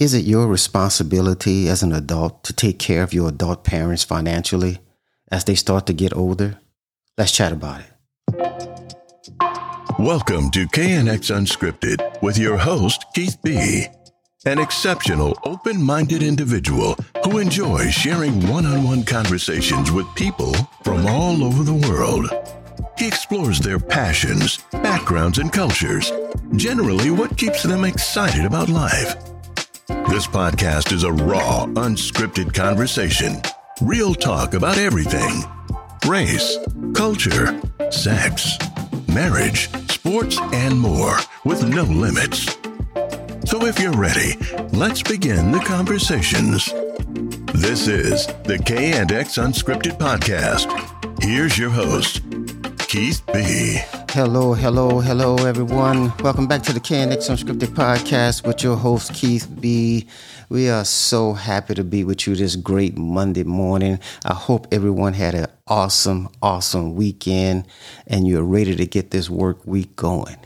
Is it your responsibility as an adult to take care of your adult parents financially as they start to get older? Let's chat about it. Welcome to KNX Unscripted with your host, Keith B., an exceptional, open minded individual who enjoys sharing one on one conversations with people from all over the world. He explores their passions, backgrounds, and cultures, generally, what keeps them excited about life. This podcast is a raw, unscripted conversation. Real talk about everything race, culture, sex, marriage, sports, and more with no limits. So if you're ready, let's begin the conversations. This is the K and X Unscripted Podcast. Here's your host, Keith B. Hello, hello, hello, everyone. Welcome back to the KNX Unscripted Podcast with your host, Keith B. We are so happy to be with you this great Monday morning. I hope everyone had an awesome, awesome weekend and you're ready to get this work week going.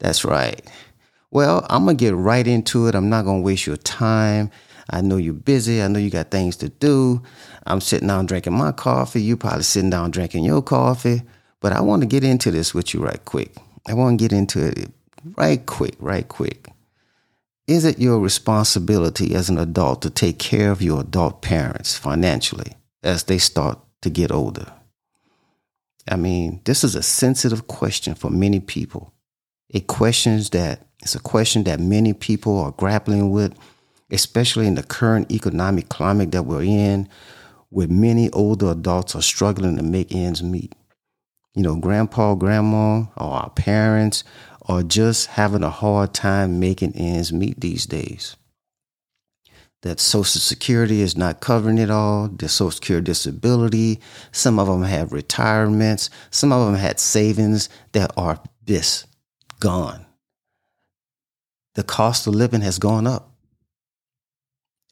That's right. Well, I'm going to get right into it. I'm not going to waste your time. I know you're busy. I know you got things to do. I'm sitting down drinking my coffee. You probably sitting down drinking your coffee. But I want to get into this with you right quick. I want to get into it right quick, right quick. Is it your responsibility as an adult to take care of your adult parents financially as they start to get older? I mean, this is a sensitive question for many people. It questions that it's a question that many people are grappling with, especially in the current economic climate that we're in, where many older adults are struggling to make ends meet you know, grandpa, grandma, or our parents are just having a hard time making ends meet these days. That Social Security is not covering it all, the Social Security disability. Some of them have retirements, some of them had savings that are this gone. The cost of living has gone up,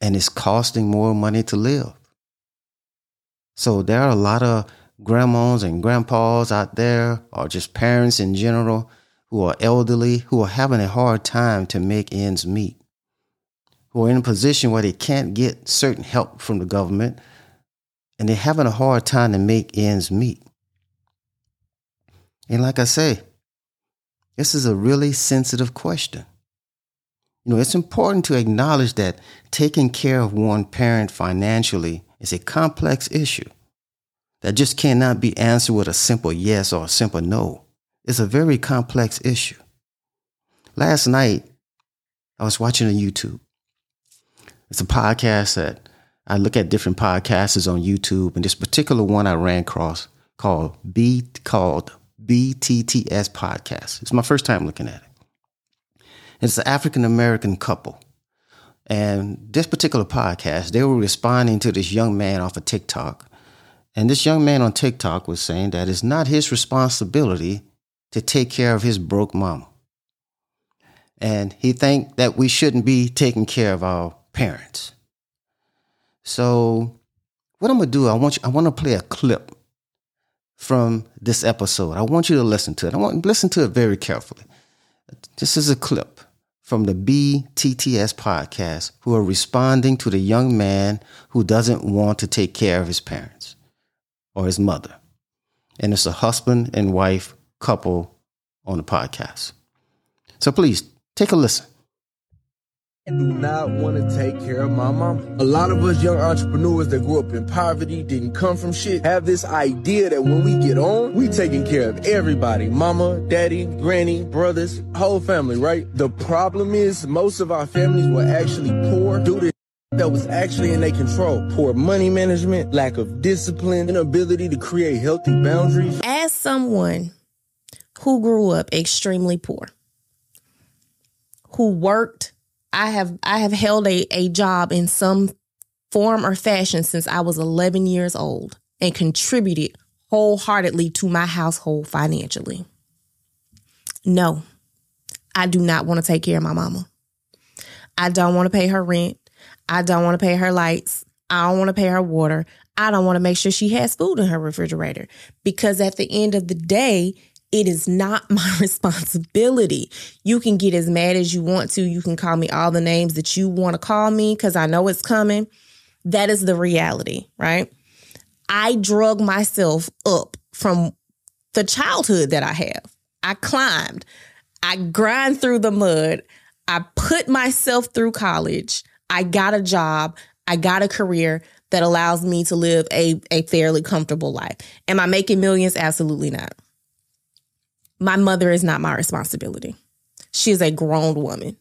and it's costing more money to live. So there are a lot of grandmas and grandpas out there, or just parents in general who are elderly, who are having a hard time to make ends meet, who are in a position where they can't get certain help from the government, and they're having a hard time to make ends meet. And like I say, this is a really sensitive question. You know, it's important to acknowledge that taking care of one parent financially is a complex issue that just cannot be answered with a simple yes or a simple no. It's a very complex issue. Last night, I was watching a YouTube. It's a podcast that I look at different podcasts on YouTube, and this particular one I ran across called B called BTTS podcast. It's my first time looking at it. It's an African American couple. And this particular podcast, they were responding to this young man off of TikTok and this young man on TikTok was saying that it's not his responsibility to take care of his broke mama. And he think that we shouldn't be taking care of our parents. So what I'm gonna do, I want you, I want to play a clip from this episode. I want you to listen to it. I want listen to it very carefully. This is a clip from the BTTS podcast who are responding to the young man who doesn't want to take care of his parents or his mother. And it's a husband and wife couple on the podcast. So please take a listen. I do not want to take care of my mom. A lot of us young entrepreneurs that grew up in poverty, didn't come from shit, have this idea that when we get on, we taking care of everybody. Mama, daddy, granny, brothers, whole family, right? The problem is most of our families were actually poor due to that was actually in their control. Poor money management, lack of discipline, inability to create healthy boundaries. As someone who grew up extremely poor, who worked, I have I have held a, a job in some form or fashion since I was 11 years old and contributed wholeheartedly to my household financially. No, I do not want to take care of my mama. I don't want to pay her rent. I don't want to pay her lights. I don't want to pay her water. I don't want to make sure she has food in her refrigerator because at the end of the day, It is not my responsibility. You can get as mad as you want to. You can call me all the names that you want to call me because I know it's coming. That is the reality, right? I drug myself up from the childhood that I have. I climbed, I grind through the mud, I put myself through college, I got a job, I got a career that allows me to live a, a fairly comfortable life. Am I making millions? Absolutely not. My mother is not my responsibility. She is a grown woman.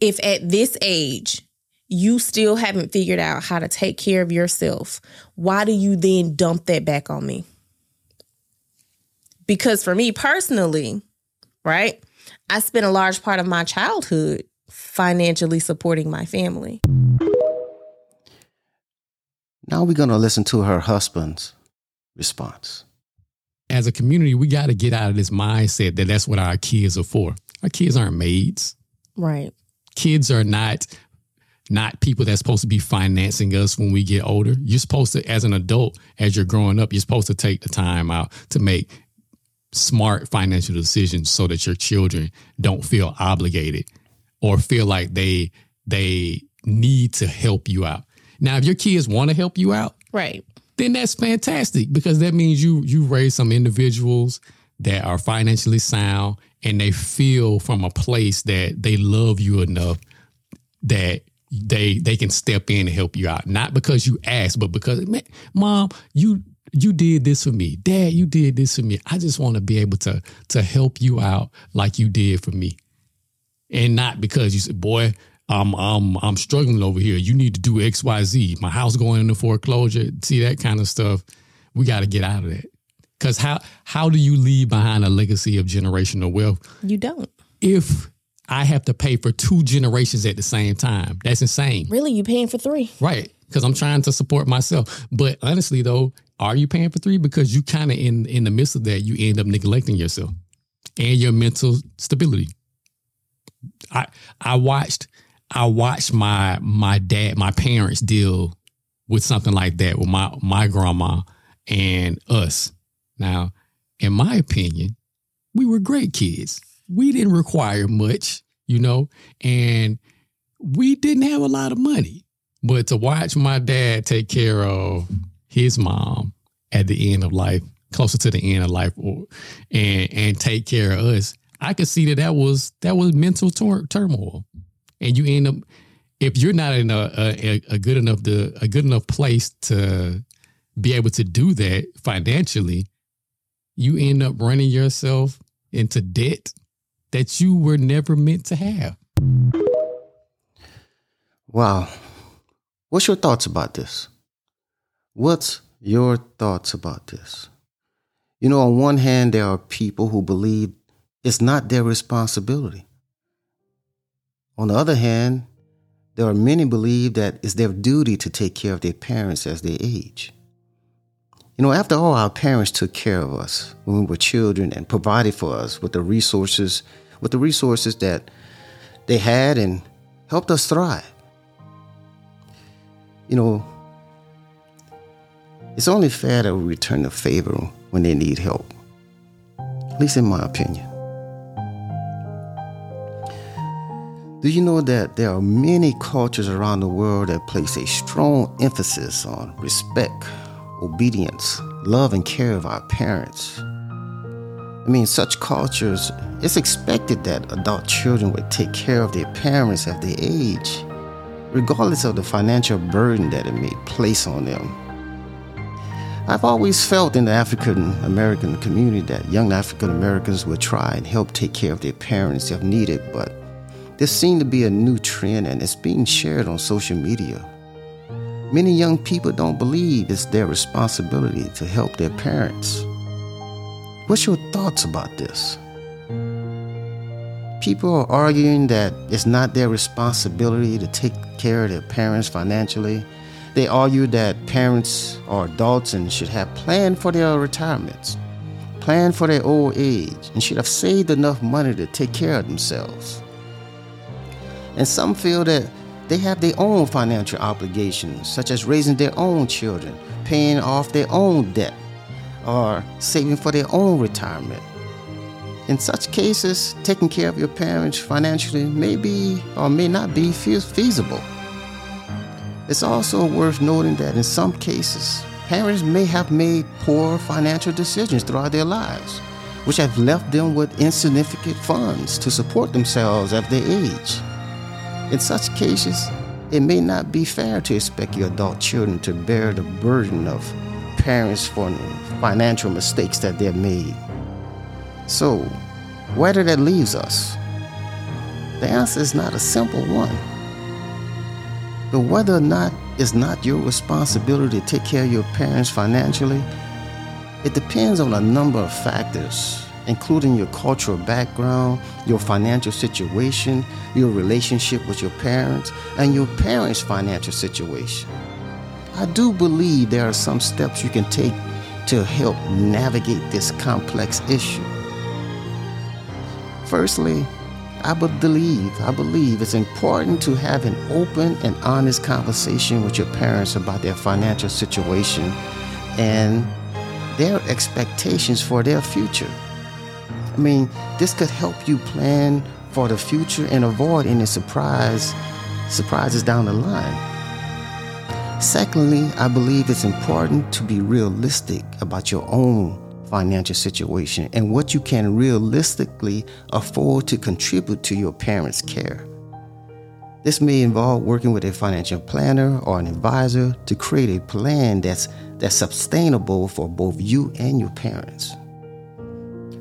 If at this age you still haven't figured out how to take care of yourself, why do you then dump that back on me? Because for me personally, right, I spent a large part of my childhood financially supporting my family. Now we're going to listen to her husband's response. As a community, we got to get out of this mindset that that's what our kids are for. Our kids aren't maids. Right. Kids are not not people that's supposed to be financing us when we get older. You're supposed to, as an adult, as you're growing up, you're supposed to take the time out to make smart financial decisions so that your children don't feel obligated or feel like they they need to help you out. Now, if your kids want to help you out, right, then that's fantastic because that means you you raise some individuals that are financially sound and they feel from a place that they love you enough that they they can step in and help you out. Not because you asked, but because mom, you you did this for me. Dad, you did this for me. I just want to be able to to help you out like you did for me. And not because you said, boy, I'm I'm I'm struggling over here. You need to do XYZ. My house going into foreclosure. See that kind of stuff. We got to get out of that. Cause how how do you leave behind a legacy of generational wealth? You don't. If I have to pay for two generations at the same time. That's insane. Really, you paying for three? Right. Because I'm trying to support myself. But honestly, though, are you paying for three? Because you kind of in in the midst of that, you end up neglecting yourself and your mental stability. I I watched I watched my my dad, my parents deal with something like that with my my grandma and us. Now, in my opinion, we were great kids we didn't require much, you know, and we didn't have a lot of money. But to watch my dad take care of his mom at the end of life, closer to the end of life, or, and and take care of us, I could see that that was that was mental turmoil, and you end up if you're not in a, a, a good enough the a good enough place to be able to do that financially, you end up running yourself into debt that you were never meant to have. Wow. What's your thoughts about this? What's your thoughts about this? You know, on one hand, there are people who believe it's not their responsibility. On the other hand, there are many believe that it's their duty to take care of their parents as they age. You know, after all, our parents took care of us when we were children and provided for us with the resources, with the resources that they had and helped us thrive. You know, it's only fair that we return the favor when they need help. At least in my opinion. Do you know that there are many cultures around the world that place a strong emphasis on respect, obedience, love, and care of our parents. I mean, such cultures, it's expected that adult children would take care of their parents as they age, regardless of the financial burden that it may place on them. I've always felt in the African American community that young African Americans would try and help take care of their parents if needed, but this seemed to be a new trend and it's being shared on social media. Many young people don't believe it's their responsibility to help their parents. What's your thoughts about this? People are arguing that it's not their responsibility to take care of their parents financially. They argue that parents are adults and should have planned for their retirements, planned for their old age, and should have saved enough money to take care of themselves. And some feel that they have their own financial obligations, such as raising their own children, paying off their own debt, or saving for their own retirement. In such cases, taking care of your parents financially may be or may not be feasible. It's also worth noting that in some cases, parents may have made poor financial decisions throughout their lives, which have left them with insignificant funds to support themselves as they age. In such cases, it may not be fair to expect your adult children to bear the burden of parents for financial mistakes that they've made. So, whether that leaves us, the answer is not a simple one. But whether or not it's not your responsibility to take care of your parents financially, it depends on a number of factors including your cultural background, your financial situation, your relationship with your parents, and your parents' financial situation. I do believe there are some steps you can take to help navigate this complex issue. Firstly, I believe, I believe it's important to have an open and honest conversation with your parents about their financial situation and their expectations for their future. I mean, this could help you plan for the future and avoid any surprise surprises down the line. Secondly, I believe it's important to be realistic about your own financial situation and what you can realistically afford to contribute to your parents' care. This may involve working with a financial planner or an advisor to create a plan that's that's sustainable for both you and your parents.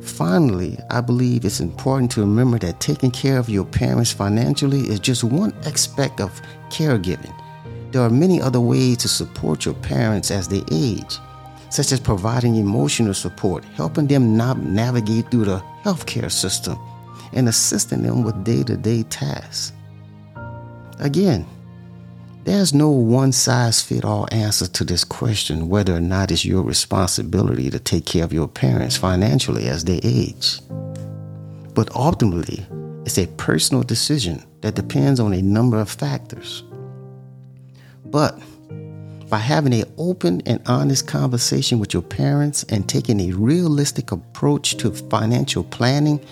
Finally, I believe it's important to remember that taking care of your parents financially is just one aspect of caregiving. There are many other ways to support your parents as they age, such as providing emotional support, helping them navigate through the healthcare system, and assisting them with day to day tasks. Again, there's no one size fit all answer to this question whether or not it's your responsibility to take care of your parents financially as they age. But ultimately, it's a personal decision that depends on a number of factors. But by having an open and honest conversation with your parents and taking a realistic approach to financial planning,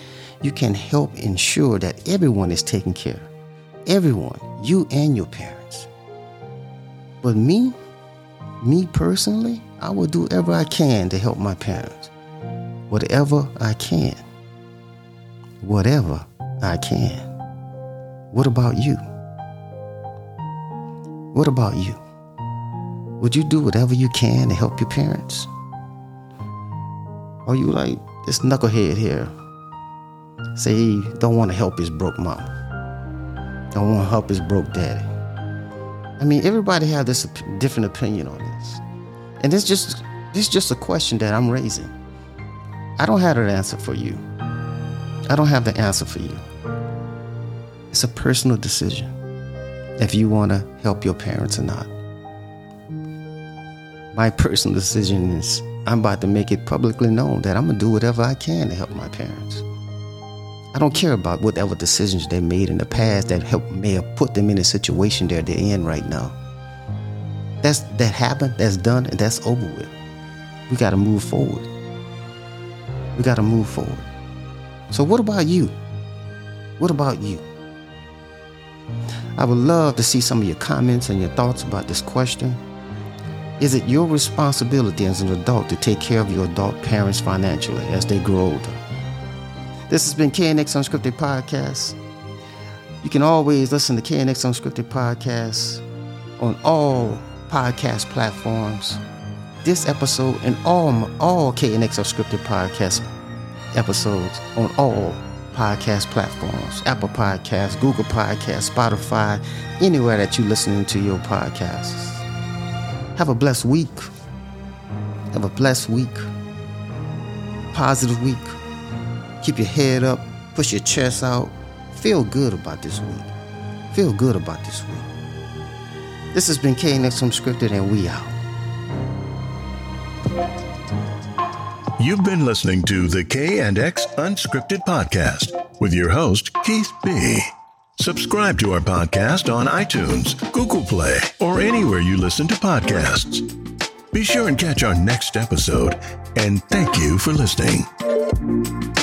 you can help ensure that everyone is taken care. Of. Everyone, you and your parents. But me, me personally, I will do whatever I can to help my parents. Whatever I can. Whatever I can. What about you? What about you? Would you do whatever you can to help your parents? Are you like this knucklehead here? Say he don't want to help his broke mom. Don't want to help his broke daddy. I mean, everybody has this different opinion on this, and this just this is just a question that I'm raising. I don't have an answer for you. I don't have the answer for you. It's a personal decision if you want to help your parents or not. My personal decision is I'm about to make it publicly known that I'm to do whatever I can to help my parents. I don't care about whatever decisions they made in the past that helped may have put them in a situation that they're in right now. That's that happened, that's done, and that's over with. We gotta move forward. We gotta move forward. So what about you? What about you? I would love to see some of your comments and your thoughts about this question. Is it your responsibility as an adult to take care of your adult parents financially as they grow older? This has been KNX Unscripted Podcast. You can always listen to KNX Unscripted Podcast on all podcast platforms. This episode and all all KNX Unscripted Podcast episodes on all podcast platforms Apple Podcasts, Google Podcasts, Spotify, anywhere that you're listening to your podcasts. Have a blessed week. Have a blessed week. Positive week. Keep your head up, push your chest out. Feel good about this week. Feel good about this week. This has been KNX Unscripted, and we out. You've been listening to the K and X Unscripted Podcast with your host, Keith B. Subscribe to our podcast on iTunes, Google Play, or anywhere you listen to podcasts. Be sure and catch our next episode, and thank you for listening.